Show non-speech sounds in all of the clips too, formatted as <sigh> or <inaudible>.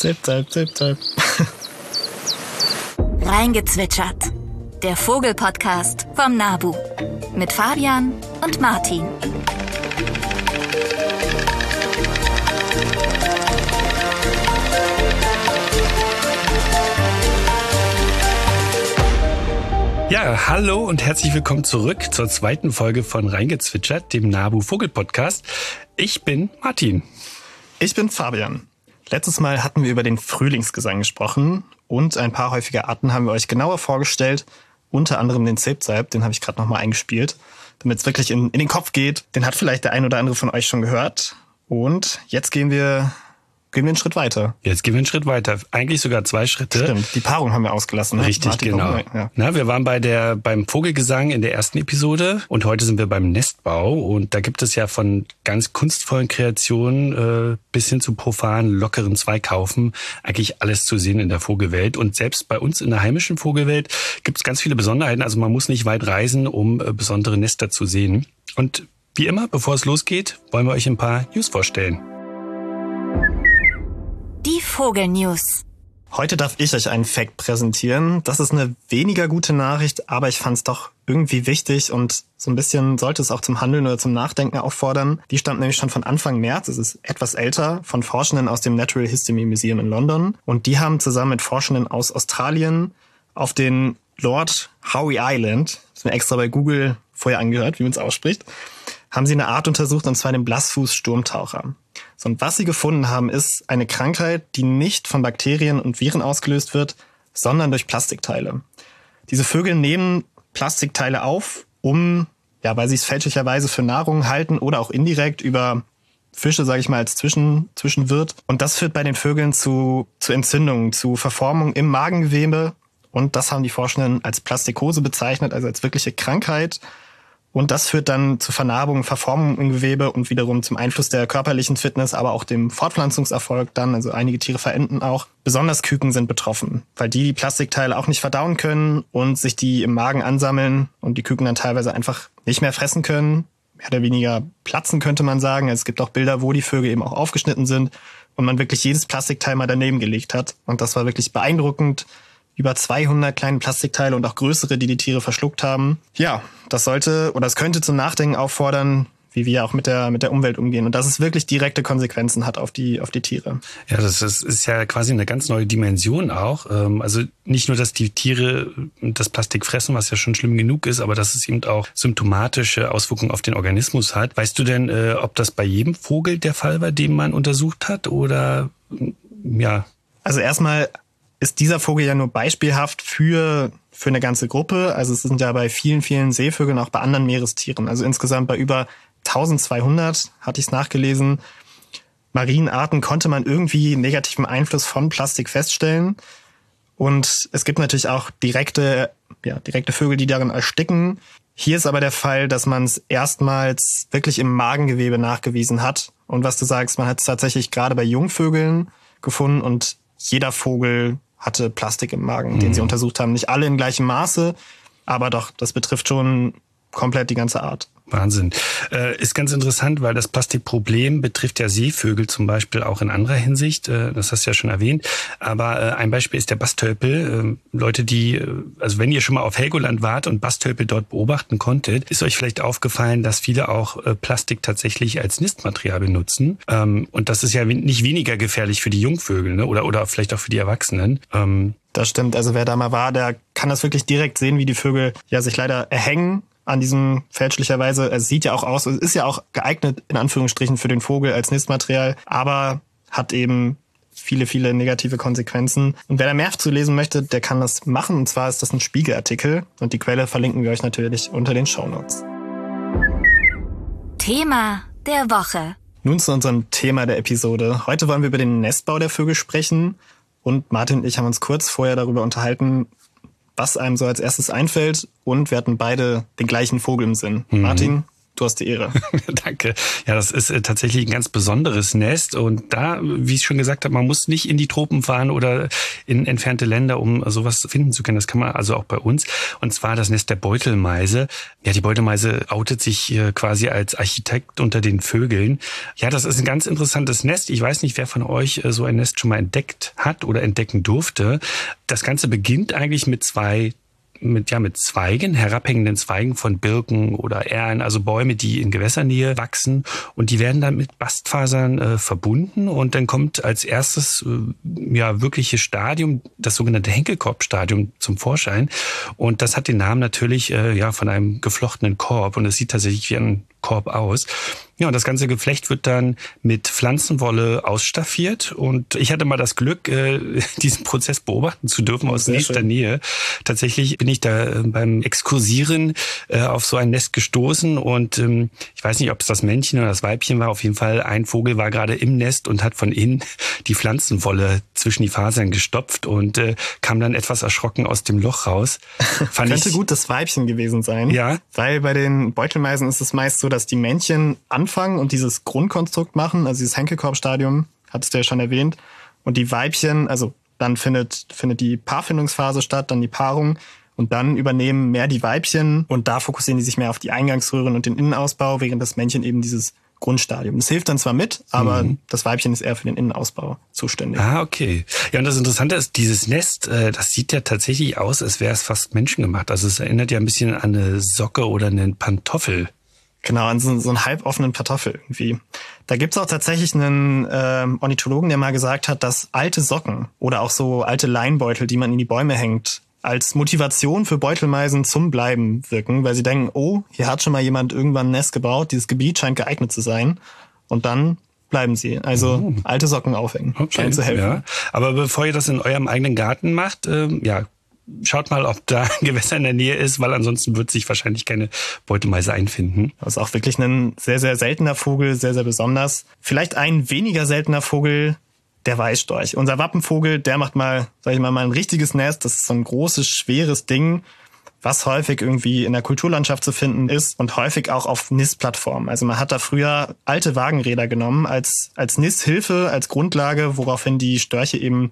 Zip, zap, zip, zap. Reingezwitschert. Der Vogelpodcast vom Nabu. Mit Fabian und Martin. Ja, hallo und herzlich willkommen zurück zur zweiten Folge von Reingezwitschert, dem Nabu Vogel Podcast. Ich bin Martin. Ich bin Fabian. Letztes Mal hatten wir über den Frühlingsgesang gesprochen und ein paar häufige Arten haben wir euch genauer vorgestellt, unter anderem den Zepsalp, den habe ich gerade nochmal eingespielt, damit es wirklich in, in den Kopf geht. Den hat vielleicht der ein oder andere von euch schon gehört. Und jetzt gehen wir gehen wir einen Schritt weiter. Jetzt gehen wir einen Schritt weiter. Eigentlich sogar zwei Schritte. Stimmt, die Paarung haben wir ausgelassen. Ne? Richtig, Martin, genau. Ja. Na, wir waren bei der, beim Vogelgesang in der ersten Episode und heute sind wir beim Nestbau und da gibt es ja von ganz kunstvollen Kreationen äh, bis hin zu profanen, lockeren Zweikaufen eigentlich alles zu sehen in der Vogelwelt und selbst bei uns in der heimischen Vogelwelt gibt es ganz viele Besonderheiten. Also man muss nicht weit reisen, um äh, besondere Nester zu sehen. Und wie immer, bevor es losgeht, wollen wir euch ein paar News vorstellen. Die Vogelnews. Heute darf ich euch einen Fact präsentieren. Das ist eine weniger gute Nachricht, aber ich fand es doch irgendwie wichtig und so ein bisschen sollte es auch zum Handeln oder zum Nachdenken auffordern. Die stammt nämlich schon von Anfang März, es ist etwas älter, von Forschenden aus dem Natural History Museum in London. Und die haben zusammen mit Forschenden aus Australien auf den Lord Howe Island, das mir extra bei Google vorher angehört, wie man es ausspricht, haben sie eine Art untersucht, und zwar den Blassfuß-Sturmtaucher. So, und was sie gefunden haben, ist eine Krankheit, die nicht von Bakterien und Viren ausgelöst wird, sondern durch Plastikteile. Diese Vögel nehmen Plastikteile auf, um, ja, weil sie es fälschlicherweise für Nahrung halten oder auch indirekt über Fische, sage ich mal, als Zwischen, Zwischenwirt. Und das führt bei den Vögeln zu, zu Entzündungen, zu Verformung im Magengewebe. Und das haben die Forschenden als Plastikose bezeichnet, also als wirkliche Krankheit. Und das führt dann zu Vernarbungen, Verformungen im Gewebe und wiederum zum Einfluss der körperlichen Fitness, aber auch dem Fortpflanzungserfolg dann. Also einige Tiere verenden auch. Besonders Küken sind betroffen, weil die die Plastikteile auch nicht verdauen können und sich die im Magen ansammeln und die Küken dann teilweise einfach nicht mehr fressen können. Mehr oder weniger platzen könnte man sagen. Es gibt auch Bilder, wo die Vögel eben auch aufgeschnitten sind und man wirklich jedes Plastikteil mal daneben gelegt hat. Und das war wirklich beeindruckend über 200 kleine Plastikteile und auch größere, die die Tiere verschluckt haben. Ja, das sollte oder es könnte zum Nachdenken auffordern, wie wir auch mit der, mit der Umwelt umgehen und dass es wirklich direkte Konsequenzen hat auf die, auf die Tiere. Ja, das ist, ist ja quasi eine ganz neue Dimension auch. Ähm, Also nicht nur, dass die Tiere das Plastik fressen, was ja schon schlimm genug ist, aber dass es eben auch symptomatische Auswirkungen auf den Organismus hat. Weißt du denn, äh, ob das bei jedem Vogel der Fall war, den man untersucht hat oder ja? Also erstmal ist dieser Vogel ja nur beispielhaft für, für eine ganze Gruppe. Also es sind ja bei vielen, vielen Seevögeln, auch bei anderen Meerestieren. Also insgesamt bei über 1200, hatte ich es nachgelesen, Marienarten konnte man irgendwie negativen Einfluss von Plastik feststellen. Und es gibt natürlich auch direkte, ja, direkte Vögel, die darin ersticken. Hier ist aber der Fall, dass man es erstmals wirklich im Magengewebe nachgewiesen hat. Und was du sagst, man hat es tatsächlich gerade bei Jungvögeln gefunden und jeder Vogel hatte Plastik im Magen, den sie untersucht haben. Nicht alle in gleichem Maße, aber doch, das betrifft schon komplett die ganze Art. Wahnsinn. Äh, ist ganz interessant, weil das Plastikproblem betrifft ja Seevögel zum Beispiel auch in anderer Hinsicht. Äh, das hast du ja schon erwähnt. Aber äh, ein Beispiel ist der Bastölpel. Äh, Leute, die, also wenn ihr schon mal auf Helgoland wart und Bastölpel dort beobachten konntet, ist euch vielleicht aufgefallen, dass viele auch Plastik tatsächlich als Nistmaterial benutzen. Ähm, und das ist ja nicht weniger gefährlich für die Jungvögel, ne? Oder, oder vielleicht auch für die Erwachsenen. Ähm, Das stimmt. Also wer da mal war, der kann das wirklich direkt sehen, wie die Vögel ja sich leider erhängen an diesem fälschlicherweise. Es sieht ja auch aus, es ist ja auch geeignet in Anführungsstrichen für den Vogel als Nistmaterial, aber hat eben viele, viele negative Konsequenzen. Und wer da mehr zu lesen möchte, der kann das machen. Und zwar ist das ein Spiegelartikel und die Quelle verlinken wir euch natürlich unter den Shownotes. Thema der Woche. Nun zu unserem Thema der Episode. Heute wollen wir über den Nestbau der Vögel sprechen. Und Martin und ich haben uns kurz vorher darüber unterhalten, was einem so als erstes einfällt. Und wir hatten beide den gleichen Vogel im Sinn. Martin, Du hast die Ehre. <laughs> Danke. Ja, das ist äh, tatsächlich ein ganz besonderes Nest. Und da, wie ich schon gesagt habe, man muss nicht in die Tropen fahren oder in entfernte Länder, um sowas finden zu können. Das kann man also auch bei uns. Und zwar das Nest der Beutelmeise. Ja, die Beutelmeise outet sich quasi als Architekt unter den Vögeln. Ja, das ist ein ganz interessantes Nest. Ich weiß nicht, wer von euch äh, so ein Nest schon mal entdeckt hat oder entdecken durfte. Das Ganze beginnt eigentlich mit zwei mit, ja, mit Zweigen, herabhängenden Zweigen von Birken oder Erlen, also Bäume, die in Gewässernähe wachsen. Und die werden dann mit Bastfasern äh, verbunden. Und dann kommt als erstes äh, ja wirkliches Stadium, das sogenannte Henkelkorbstadium zum Vorschein. Und das hat den Namen natürlich äh, ja von einem geflochtenen Korb. Und es sieht tatsächlich wie ein Korb aus. Ja, und das ganze Geflecht wird dann mit Pflanzenwolle ausstaffiert. Und ich hatte mal das Glück, äh, <laughs> diesen Prozess beobachten zu dürfen aus Sehr nächster schön. Nähe. Tatsächlich bin ich da äh, beim Exkursieren äh, auf so ein Nest gestoßen. Und ähm, ich weiß nicht, ob es das Männchen oder das Weibchen war. Auf jeden Fall, ein Vogel war gerade im Nest und hat von innen <laughs> die Pflanzenwolle zwischen die Fasern gestopft und kam dann etwas erschrocken aus dem Loch raus. <laughs> Fand Könnte ich, gut das Weibchen gewesen sein. Ja. Weil bei den Beutelmeisen ist es meist so, dass die Männchen anfangen und dieses Grundkonstrukt machen, also dieses Henkelkorbstadium, hattest du ja schon erwähnt. Und die Weibchen, also dann findet, findet die Paarfindungsphase statt, dann die Paarung. Und dann übernehmen mehr die Weibchen und da fokussieren die sich mehr auf die Eingangsröhren und den Innenausbau, während das Männchen eben dieses Grundstadium. Das hilft dann zwar mit, aber mhm. das Weibchen ist eher für den Innenausbau zuständig. Ah, okay. Ja, und das Interessante ist, dieses Nest, äh, das sieht ja tatsächlich aus, als wäre es fast menschengemacht. Also es erinnert ja ein bisschen an eine Socke oder einen Pantoffel. Genau, an so, so einen halboffenen Kartoffel irgendwie. Da gibt's auch tatsächlich einen ähm, Ornithologen, der mal gesagt hat, dass alte Socken oder auch so alte Leinbeutel, die man in die Bäume hängt, als Motivation für Beutelmeisen zum Bleiben wirken, weil sie denken, oh, hier hat schon mal jemand irgendwann ein Nest gebaut, dieses Gebiet scheint geeignet zu sein. Und dann bleiben sie. Also oh. alte Socken aufhängen. Okay, scheint zu helfen. Ja. Aber bevor ihr das in eurem eigenen Garten macht, ähm, ja, schaut mal, ob da ein <laughs> Gewässer in der Nähe ist, weil ansonsten wird sich wahrscheinlich keine Beutemeise einfinden. Das ist auch wirklich ein sehr, sehr seltener Vogel, sehr, sehr besonders. Vielleicht ein weniger seltener Vogel, der Weißstorch. Unser Wappenvogel, der macht mal, sag ich mal, mal ein richtiges Nest. Das ist so ein großes, schweres Ding, was häufig irgendwie in der Kulturlandschaft zu finden ist und häufig auch auf Nistplattformen. Also man hat da früher alte Wagenräder genommen als, als Nisthilfe, als Grundlage, woraufhin die Störche eben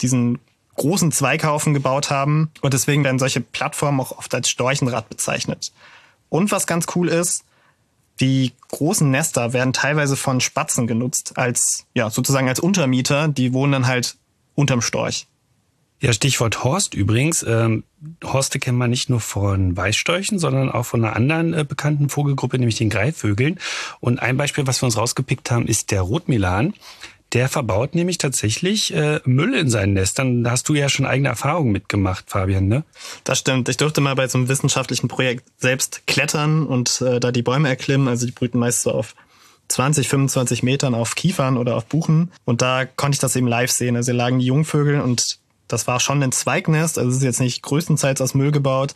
diesen großen Zweighaufen gebaut haben. Und deswegen werden solche Plattformen auch oft als Storchenrad bezeichnet. Und was ganz cool ist, die großen Nester werden teilweise von Spatzen genutzt als, ja, sozusagen als Untermieter. Die wohnen dann halt unterm Storch. Ja, Stichwort Horst übrigens. Ähm, Horste kennen wir nicht nur von Weißstorchen, sondern auch von einer anderen äh, bekannten Vogelgruppe, nämlich den Greifvögeln. Und ein Beispiel, was wir uns rausgepickt haben, ist der Rotmilan. Der verbaut nämlich tatsächlich äh, Müll in seinen Nestern. Da hast du ja schon eigene Erfahrungen mitgemacht, Fabian, ne? Das stimmt. Ich durfte mal bei so einem wissenschaftlichen Projekt selbst klettern und äh, da die Bäume erklimmen. Also die brüten meist so auf 20, 25 Metern auf Kiefern oder auf Buchen. Und da konnte ich das eben live sehen. Also lagen die Jungvögel und das war schon ein Zweignest. Also es ist jetzt nicht größtenteils aus Müll gebaut,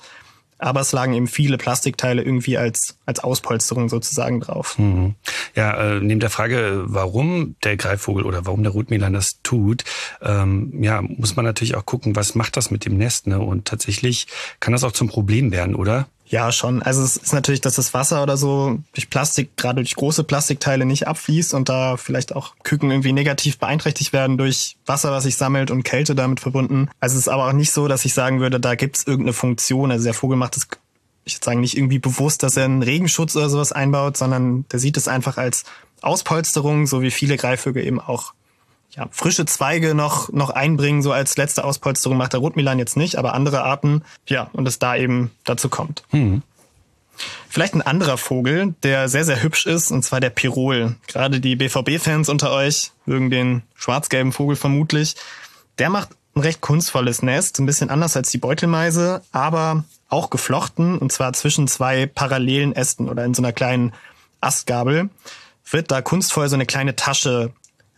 aber es lagen eben viele Plastikteile irgendwie als, als Auspolsterung sozusagen drauf. Mhm. Ja, äh, neben der Frage, warum der Greifvogel oder warum der Rotmilan das tut, ähm, ja, muss man natürlich auch gucken, was macht das mit dem Nest, ne? Und tatsächlich kann das auch zum Problem werden, oder? Ja, schon. Also es ist natürlich, dass das Wasser oder so durch Plastik, gerade durch große Plastikteile nicht abfließt und da vielleicht auch Küken irgendwie negativ beeinträchtigt werden durch Wasser, was sich sammelt und Kälte damit verbunden. Also es ist aber auch nicht so, dass ich sagen würde, da gibt's irgendeine Funktion. Also der Vogel macht es, ich würde sagen, nicht irgendwie bewusst, dass er einen Regenschutz oder sowas einbaut, sondern der sieht es einfach als Auspolsterung, so wie viele Greifvögel eben auch ja, frische Zweige noch, noch einbringen, so als letzte Auspolsterung macht der Rotmilan jetzt nicht, aber andere Arten, ja, und es da eben dazu kommt. Hm. Vielleicht ein anderer Vogel, der sehr, sehr hübsch ist, und zwar der Pirol. Gerade die BVB-Fans unter euch mögen den schwarz-gelben Vogel vermutlich. Der macht ein recht kunstvolles Nest, ein bisschen anders als die Beutelmeise, aber auch geflochten, und zwar zwischen zwei parallelen Ästen oder in so einer kleinen Astgabel wird da kunstvoll so eine kleine Tasche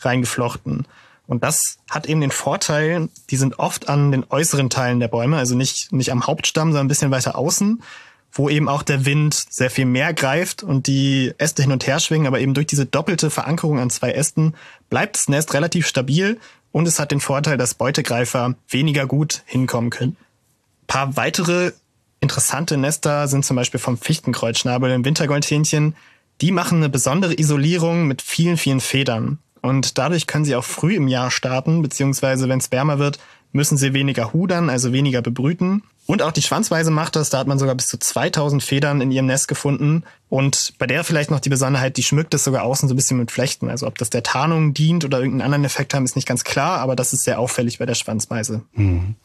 reingeflochten. Und das hat eben den Vorteil, die sind oft an den äußeren Teilen der Bäume, also nicht, nicht am Hauptstamm, sondern ein bisschen weiter außen, wo eben auch der Wind sehr viel mehr greift und die Äste hin und her schwingen, aber eben durch diese doppelte Verankerung an zwei Ästen bleibt das Nest relativ stabil und es hat den Vorteil, dass Beutegreifer weniger gut hinkommen können. Ein paar weitere Interessante Nester sind zum Beispiel vom Fichtenkreuzschnabel im Wintergoldhähnchen. Die machen eine besondere Isolierung mit vielen, vielen Federn. Und dadurch können sie auch früh im Jahr starten, beziehungsweise wenn es wärmer wird, müssen sie weniger hudern, also weniger bebrüten. Und auch die Schwanzweise macht das. Da hat man sogar bis zu 2000 Federn in ihrem Nest gefunden. Und bei der vielleicht noch die Besonderheit, die schmückt es sogar außen so ein bisschen mit Flechten. Also ob das der Tarnung dient oder irgendeinen anderen Effekt haben, ist nicht ganz klar, aber das ist sehr auffällig bei der Schwanzmeise. Mhm.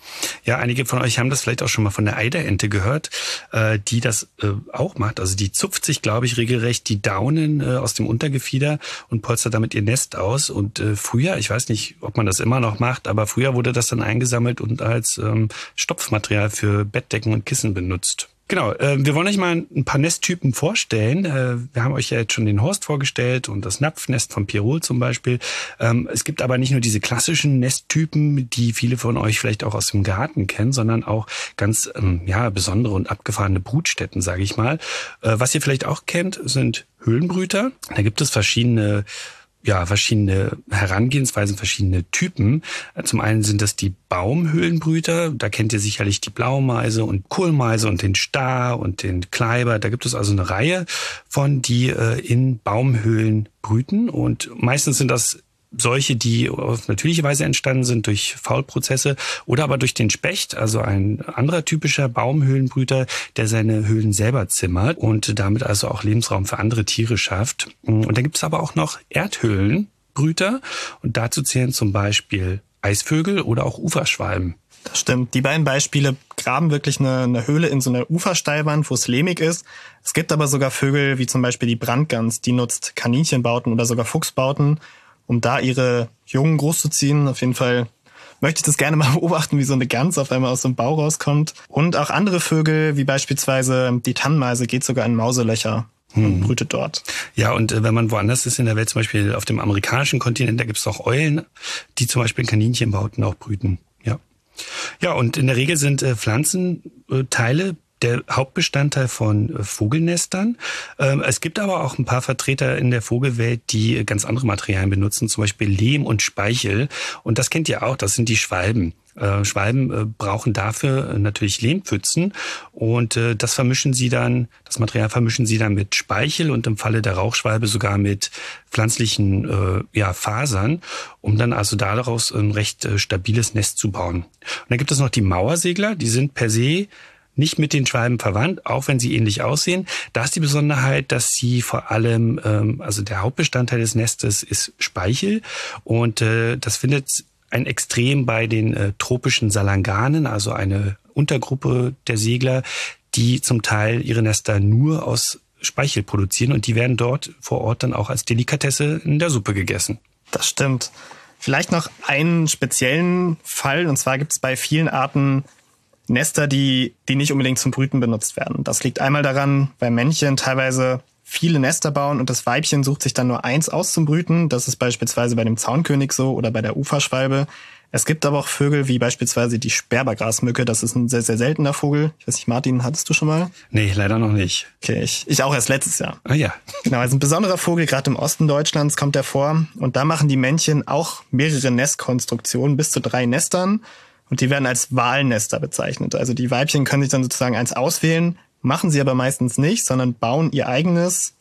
Ja, einige von euch haben das vielleicht auch schon mal von der Eiderente gehört, äh, die das äh, auch macht. Also die zupft sich, glaube ich, regelrecht die Daunen äh, aus dem Untergefieder und polstert damit ihr Nest aus. Und früher, ich weiß nicht, ob man das immer noch macht, aber früher wurde das dann eingesammelt und als ähm, Stopfmaterial für Bettdecken und Kissen benutzt. Genau, äh, wir wollen euch mal ein paar Nesttypen vorstellen. Äh, wir haben euch ja jetzt schon den Horst vorgestellt und das Napfnest von Pirol zum Beispiel. Ähm, es gibt aber nicht nur diese klassischen Nesttypen, die viele von euch vielleicht auch aus dem Garten kennen, sondern auch ganz ähm, ja besondere und abgefahrene Brutstätten, sage ich mal. Äh, was ihr vielleicht auch kennt, sind Höhlenbrüter. Da gibt es verschiedene ja, verschiedene Herangehensweisen, verschiedene Typen. Zum einen sind das die Baumhöhlenbrüter. Da kennt ihr sicherlich die Blaumeise und Kohlmeise und den Star und den Kleiber. Da gibt es also eine Reihe von, die äh, in Baumhöhlen brüten. Und meistens sind das solche, die auf natürliche Weise entstanden sind durch Faulprozesse oder aber durch den Specht, also ein anderer typischer Baumhöhlenbrüter, der seine Höhlen selber zimmert und damit also auch Lebensraum für andere Tiere schafft. Und dann gibt es aber auch noch Erdhöhlenbrüter und dazu zählen zum Beispiel Eisvögel oder auch Uferschwalben. Das stimmt. Die beiden Beispiele graben wirklich eine, eine Höhle in so einer Ufersteilwand, wo es lehmig ist. Es gibt aber sogar Vögel wie zum Beispiel die Brandgans, die nutzt Kaninchenbauten oder sogar Fuchsbauten um da ihre Jungen großzuziehen. Auf jeden Fall möchte ich das gerne mal <laughs> beobachten, wie so eine Gans auf einmal aus so einem Bau rauskommt. Und auch andere Vögel, wie beispielsweise die Tannenmeise, geht sogar in Mauselöcher und hm. brütet dort. Ja, und äh, wenn man woanders ist in der Welt, zum Beispiel auf dem amerikanischen Kontinent, da gibt es auch Eulen, die zum Beispiel in Kaninchenbauten auch brüten. Ja. Ja, und in der Regel sind äh, Pflanzenteile der Hauptbestandteil von äh, Vogelnestern. Ähm, es gibt aber auch ein paar Vertreter in der Vogelwelt, die ganz andere Materialien benutzen, zum Beispiel Lehm und Speichel. Und das kennt ihr auch, das sind die Schwalben. Äh, Schwalben äh, brauchen dafür natürlich Lehmpfützen und das vermischen sie dann, das Material vermischen sie dann mit Speichel und im Falle der Rauchschwalbe sogar mit pflanzlichen ja, Fasern, um dann also daraus ein recht stabiles Nest zu bauen. Und dann gibt es noch die Mauersegler, die sind per se nicht mit den Schwalben verwandt, auch wenn sie ähnlich aussehen. Da ist die Besonderheit, dass sie vor allem, ähm, also der Hauptbestandteil des Nestes ist Speichel und äh, das findet ein Extrem bei den äh, tropischen Salanganen, also eine Untergruppe der Segler, die zum Teil ihre Nester nur aus Speichel produzieren und die werden dort vor Ort dann auch als Delikatesse in der Suppe gegessen. Das stimmt. Vielleicht noch einen speziellen Fall, und zwar gibt es bei vielen Arten Nester, die, die nicht unbedingt zum Brüten benutzt werden. Das liegt einmal daran, weil Männchen teilweise viele Nester bauen und das Weibchen sucht sich dann nur eins aus zum Brüten. Das ist beispielsweise bei dem Zaunkönig so oder bei der Uferschwalbe. Es gibt aber auch Vögel wie beispielsweise die Sperbergrasmücke. Das ist ein sehr, sehr seltener Vogel. Ich weiß nicht, Martin, hattest du schon mal? Nee, leider noch nicht. Okay, ich, ich auch erst letztes Jahr. Ah ja. Genau, also ein besonderer Vogel, gerade im Osten Deutschlands kommt er vor. Und da machen die Männchen auch mehrere Nestkonstruktionen, bis zu drei Nestern. Und die werden als Wahlnester bezeichnet. Also die Weibchen können sich dann sozusagen eins auswählen, machen sie aber meistens nicht, sondern bauen ihr eigenes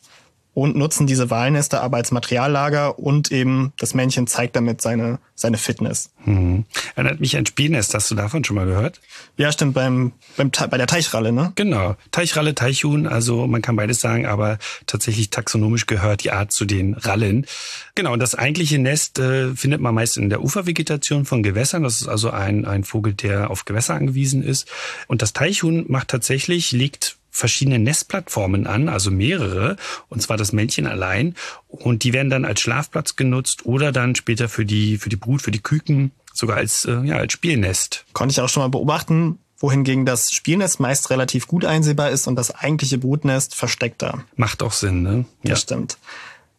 und nutzen diese Walnester aber als Materiallager und eben das Männchen zeigt damit seine, seine Fitness. Mhm. Erinnert mich an Spielnest, hast du davon schon mal gehört? Ja, stimmt, beim, beim, bei der Teichralle, ne? Genau, Teichralle, Teichhuhn, also man kann beides sagen, aber tatsächlich taxonomisch gehört die Art zu den Rallen. Genau, und das eigentliche Nest äh, findet man meist in der Ufervegetation von Gewässern. Das ist also ein, ein Vogel, der auf Gewässer angewiesen ist. Und das Teichhuhn macht tatsächlich, liegt verschiedene Nestplattformen an, also mehrere, und zwar das Männchen allein. Und die werden dann als Schlafplatz genutzt oder dann später für die, für die Brut, für die Küken, sogar als, äh, ja, als Spielnest. Konnte ich auch schon mal beobachten, wohingegen das Spielnest meist relativ gut einsehbar ist und das eigentliche Brutnest versteckter. Macht auch Sinn, ne? Ja. Das stimmt.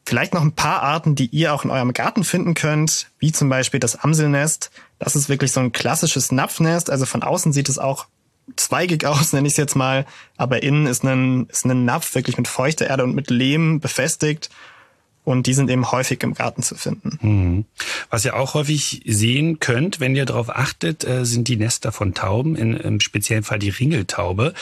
Vielleicht noch ein paar Arten, die ihr auch in eurem Garten finden könnt, wie zum Beispiel das Amselnest. Das ist wirklich so ein klassisches Napfnest. Also von außen sieht es auch zweigig aus, <laughs> nenne ich es jetzt mal, aber innen ist ein, ist ein Napf wirklich mit feuchter Erde und mit Lehm befestigt. und die sind eben häufig im Garten zu finden. Mhm. Was ihr auch häufig sehen könnt, wenn ihr darauf achtet, äh, sind die Nester von Tauben, in, im speziellen Fall die Ringeltaube.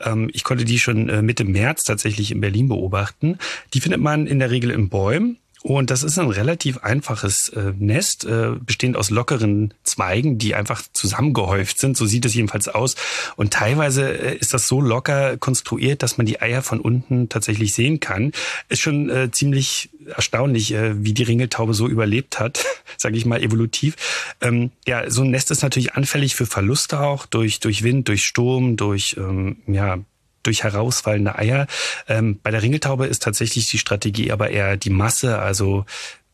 Ähm, ich konnte die schon äh, Mitte März tatsächlich in Berlin beobachten. Die findet man in der Regel in Bäumen und das ist ein relativ einfaches äh, Nest, äh, bestehend aus lockeren Zweigen, die einfach zusammengehäuft sind. So sieht es jedenfalls aus. Und teilweise äh, ist das so locker konstruiert, dass man die Eier von unten tatsächlich sehen kann. Ist schon äh, ziemlich erstaunlich, äh, wie die Ringeltaube so überlebt hat, <laughs> sage ich mal evolutiv. Ähm, ja, so ein Nest ist natürlich anfällig für Verluste auch durch durch Wind, durch Sturm, durch ähm, ja durch herausfallende Eier. Ähm, bei der Ringeltaube ist tatsächlich die Strategie aber eher die Masse, also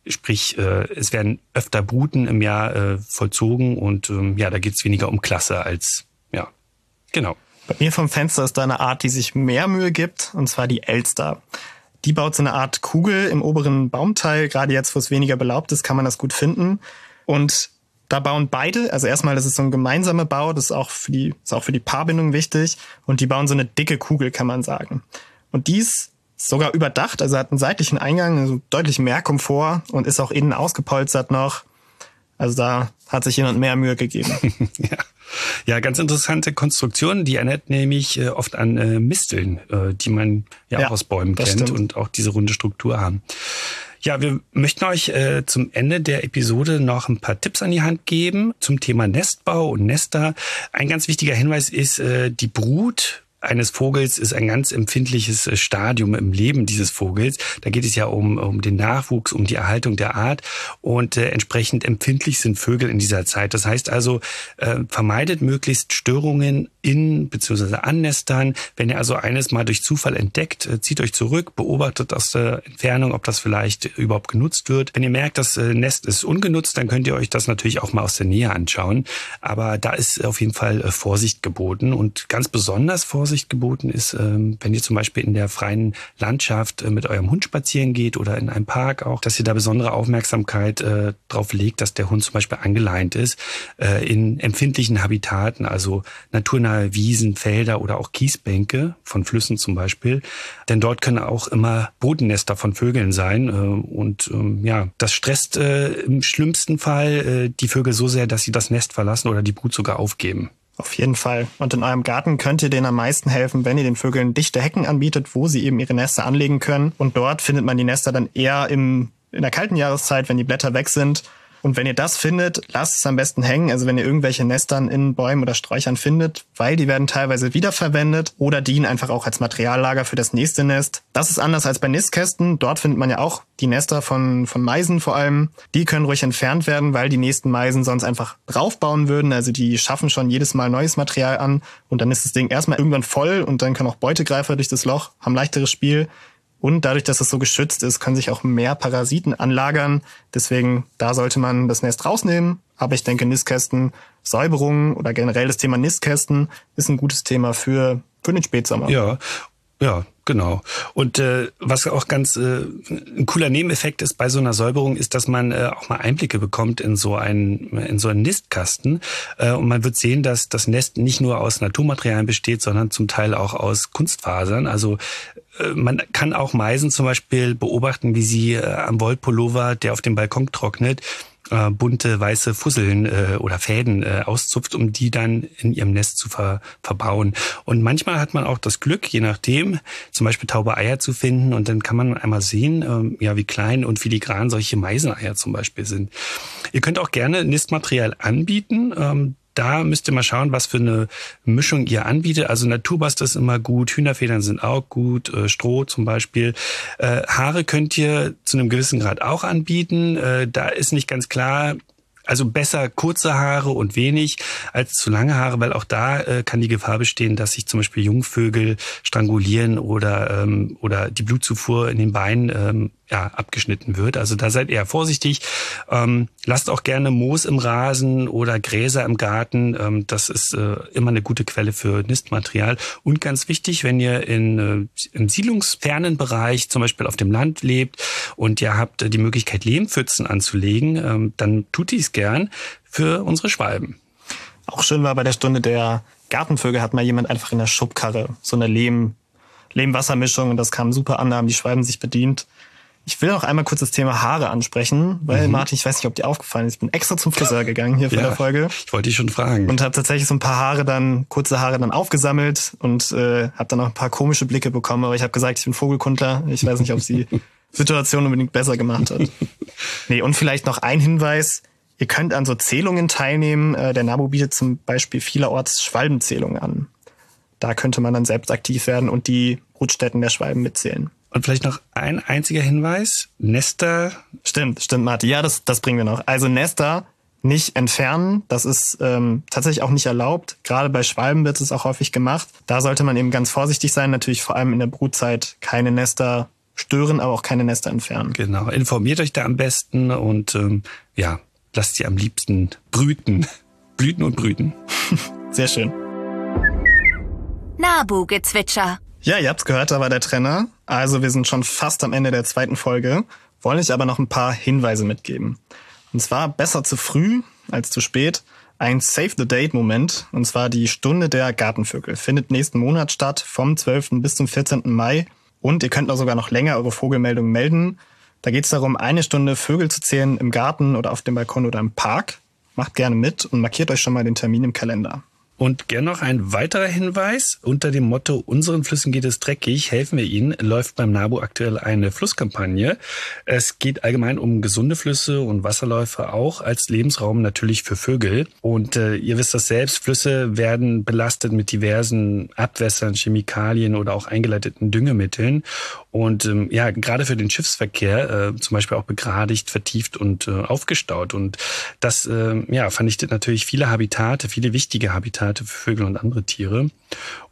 sprich, äh, es werden öfter Bruten im Jahr äh, vollzogen und ähm, ja, da geht es weniger um Klasse als, ja, genau. Bei mir vom Fenster ist da eine Art, die sich mehr Mühe gibt, und zwar die Elster. Die baut so eine Art Kugel im oberen Baumteil. Gerade jetzt, wo es weniger belaubt ist, kann man das gut finden. Und da bauen beide, also erstmal, das ist so ein gemeinsamer Bau, das ist auch für die, ist auch für die Paarbindung wichtig. Und die bauen so eine dicke Kugel, kann man sagen. Und dies sogar überdacht, also hat einen seitlichen Eingang, also deutlich mehr Komfort und ist auch innen ausgepolstert noch. Also da hat sich jemand mehr Mühe gegeben. <laughs> ja. ja, ganz interessante Konstruktion. Die erinnert nämlich äh, oft an äh, Misteln, äh, die man ja, ja auch aus Bäumen kennt stimmt. und auch diese runde Struktur haben. Ja, wir möchten euch äh, zum Ende der Episode noch ein paar Tipps an die Hand geben zum Thema Nestbau und Nester. Ein ganz wichtiger Hinweis ist, äh, die Brut eines Vogels ist ein ganz empfindliches äh, Stadium im Leben dieses Vogels. Da geht es ja um, um den Nachwuchs, um die Erhaltung der Art und äh, entsprechend empfindlich sind Vögel in dieser Zeit. Das heißt also, äh, vermeidet möglichst Störungen in bzw. an Nestern. Wenn ihr also eines mal durch Zufall entdeckt, äh, zieht euch zurück, beobachtet aus der Entfernung, ob das vielleicht überhaupt genutzt wird. Wenn ihr merkt, das äh, Nest ist ungenutzt, dann könnt ihr euch das natürlich auch mal aus der Nähe anschauen. Aber da ist auf jeden Fall äh, Vorsicht geboten und ganz besonders Vorsicht Vorsicht geboten ist, ähm, wenn ihr zum Beispiel in der freien Landschaft äh, mit eurem Hund spazieren geht oder in einem Park auch, dass ihr da besondere Aufmerksamkeit äh, drauf legt, dass der Hund zum Beispiel angeleint ist äh, in empfindlichen Habitaten, also naturnahe Wiesen, Felder oder auch Kiesbänke von Flüssen zum Beispiel. Denn dort können auch immer Bodennester von Vögeln sein. und ähm, ja, das stresst im schlimmsten Fall die Vögel so sehr, dass sie das Nest verlassen oder die Brut sogar aufgeben. Auf jeden Fall. Und in eurem Garten könnt ihr denen am meisten helfen, wenn ihr den Vögeln dichte Hecken anbietet, wo sie eben ihre Nester anlegen können. Und dort findet man die Nester dann eher im, in der kalten Jahreszeit, wenn die Blätter weg sind und wenn ihr das findet, lasst es am besten hängen. Also wenn ihr irgendwelche Nestern in Bäumen oder Sträuchern findet, weil die werden teilweise wiederverwendet oder dienen einfach auch als Materiallager für das nächste Nest. Das ist anders als bei Nistkästen. Dort findet man ja auch die Nester von, von Meisen vor allem. Die können ruhig entfernt werden, weil die nächsten Meisen sonst einfach draufbauen würden. Also die schaffen schon jedes Mal neues Material an und dann ist das Ding erstmal irgendwann voll und dann können auch Beutegreifer durch das Loch, haben leichteres Spiel. Und dadurch, dass es so geschützt ist, können sich auch mehr Parasiten anlagern. Deswegen, da sollte man das Nest rausnehmen. Aber ich denke, Nistkästen, Säuberungen oder generell das Thema Nistkästen ist ein gutes Thema für, für den Spätsommer. Ja, ja, genau. Und äh, was auch ganz äh, ein cooler Nebeneffekt ist bei so einer Säuberung, ist, dass man äh, auch mal Einblicke bekommt in so einen in so einen Nistkasten äh, und man wird sehen, dass das Nest nicht nur aus Naturmaterialien besteht, sondern zum Teil auch aus Kunstfasern. Also äh, man kann auch Meisen zum Beispiel beobachten, wie sie äh, am Wollpullover, der auf dem Balkon trocknet, äh, bunte weiße Fusseln äh, oder Fäden äh, auszupft, um die dann in ihrem Nest zu ver verbauen. Und manchmal hat man auch das Glück, je nachdem, zum Beispiel taube Eier zu finden und dann kann man einmal sehen, ähm, ja, wie klein und filigran solche Meiseneier zum Beispiel sind. Ihr könnt auch gerne Nistmaterial anbieten. Ähm, da müsst ihr mal schauen, was für eine Mischung ihr anbietet. Also Naturbast ist immer gut, Hühnerfedern sind auch gut, äh, Stroh zum Beispiel. Äh, Haare könnt ihr zu einem gewissen Grad auch anbieten. Äh, da ist nicht ganz klar, also besser kurze Haare und wenig als zu lange Haare, weil auch da äh, kann die Gefahr bestehen, dass sich zum Beispiel Jungvögel strangulieren oder, ähm, oder die Blutzufuhr in den Beinen ähm, ja, abgeschnitten wird. Also da seid eher vorsichtig. Ähm, lasst auch gerne Moos im Rasen oder Gräser im Garten. Ähm, das ist äh, immer eine gute Quelle für Nistmaterial. Und ganz wichtig, wenn ihr in, äh, im siedlungsfernen Bereich, zum Beispiel auf dem Land lebt und ihr habt äh, die Möglichkeit, Lehmpfützen anzulegen, ähm, dann tut dies gern für unsere Schwalben. Auch schön war bei der Stunde der Gartenvögel hat mal jemand einfach in der Schubkarre so eine Lehm, Lehmwassermischung und das kam super an, da haben die Schwalben sich bedient. Ich will noch einmal kurz das Thema Haare ansprechen, weil mhm. Martin, ich weiß nicht, ob dir aufgefallen ist, ich bin extra zum Friseur gegangen hier vor ja, der Folge. Ich wollte dich schon fragen. Und habe tatsächlich so ein paar Haare dann, kurze Haare dann aufgesammelt und äh, habe dann noch ein paar komische Blicke bekommen. Aber ich habe gesagt, ich bin Vogelkundler. Ich weiß nicht, ob sie <laughs> Situation unbedingt besser gemacht hat. nee, und vielleicht noch ein Hinweis. Ihr könnt an so Zählungen teilnehmen. Äh, der NABU bietet zum Beispiel vielerorts Schwalbenzählungen an. Da könnte man dann selbst aktiv werden und die Brutstätten der Schwalben mitzählen. Und vielleicht noch ein einziger Hinweis. Nester. Stimmt, stimmt, Martin. Ja, das, das bringen wir noch. Also Nester nicht entfernen. Das ist ähm, tatsächlich auch nicht erlaubt. Gerade bei Schwalben wird es auch häufig gemacht. Da sollte man eben ganz vorsichtig sein. Natürlich vor allem in der Brutzeit keine Nester stören, aber auch keine Nester entfernen. Genau. Informiert euch da am besten und ähm, ja, lasst sie am liebsten brüten. <laughs> Blüten und brüten. Sehr schön. Nabu-Gezwitscher. Ja, ihr habt's gehört, da war der Trenner. Also wir sind schon fast am Ende der zweiten Folge, wollen euch aber noch ein paar Hinweise mitgeben. Und zwar besser zu früh als zu spät. Ein Save the Date Moment, und zwar die Stunde der Gartenvögel, findet nächsten Monat statt, vom 12. bis zum 14. Mai. Und ihr könnt auch sogar noch länger eure Vogelmeldungen melden. Da geht es darum, eine Stunde Vögel zu zählen im Garten oder auf dem Balkon oder im Park. Macht gerne mit und markiert euch schon mal den Termin im Kalender. Und gern noch ein weiterer Hinweis. Unter dem Motto Unseren Flüssen geht es dreckig, helfen wir Ihnen, läuft beim NABU aktuell eine Flusskampagne. Es geht allgemein um gesunde Flüsse und Wasserläufe auch als Lebensraum natürlich für Vögel. Und äh, ihr wisst das selbst, Flüsse werden belastet mit diversen Abwässern, Chemikalien oder auch eingeleiteten Düngemitteln. Und ähm, ja, gerade für den Schiffsverkehr äh, zum Beispiel auch begradigt, vertieft und äh, aufgestaut. Und das äh, ja, vernichtet natürlich viele Habitate, viele wichtige Habitate Habitate für Vögel und andere Tiere.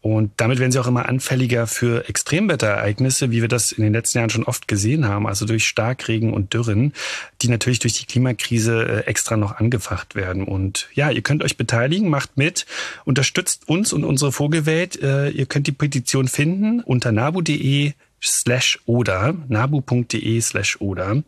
Und damit werden sie auch immer anfälliger für Extremwetterereignisse, wie wir das in den letzten Jahren schon oft gesehen haben, also durch Starkregen und Dürren, die natürlich durch die Klimakrise äh, extra noch angefacht werden. Und ja, ihr könnt euch beteiligen, macht mit, unterstützt uns und unsere Vogelwelt. Äh, ihr könnt die Petition finden unter nabu.de slash oder nabu.de slash oder.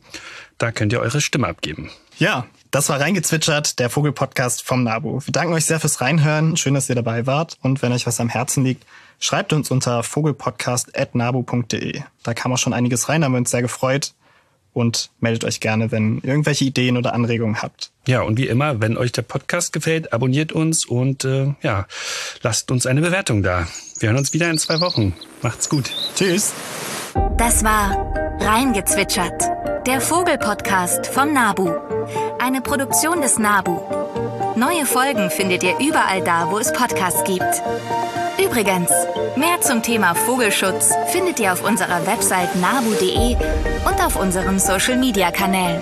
Da könnt ihr eure Stimme abgeben. Ja, das war reingezwitschert, der Vogelpodcast vom NABU. Wir danken euch sehr fürs Reinhören. Schön, dass ihr dabei wart. Und wenn euch was am Herzen liegt, schreibt uns unter vogelpodcast.nabu.de. Da kam auch schon einiges rein, haben wir uns sehr gefreut. Und meldet euch gerne, wenn ihr irgendwelche Ideen oder Anregungen habt. Ja, und wie immer, wenn euch der Podcast gefällt, abonniert uns und äh, ja, lasst uns eine Bewertung da. Wir hören uns wieder in zwei Wochen. Macht's gut. Tschüss. Das war Reingezwitschert, der Vogelpodcast von NABU. Eine Produktion des NABU. Neue Folgen findet ihr überall da, wo es Podcasts gibt. Übrigens, mehr zum Thema Vogelschutz findet ihr auf unserer Website nabu.de und auf unseren Social-Media-Kanälen.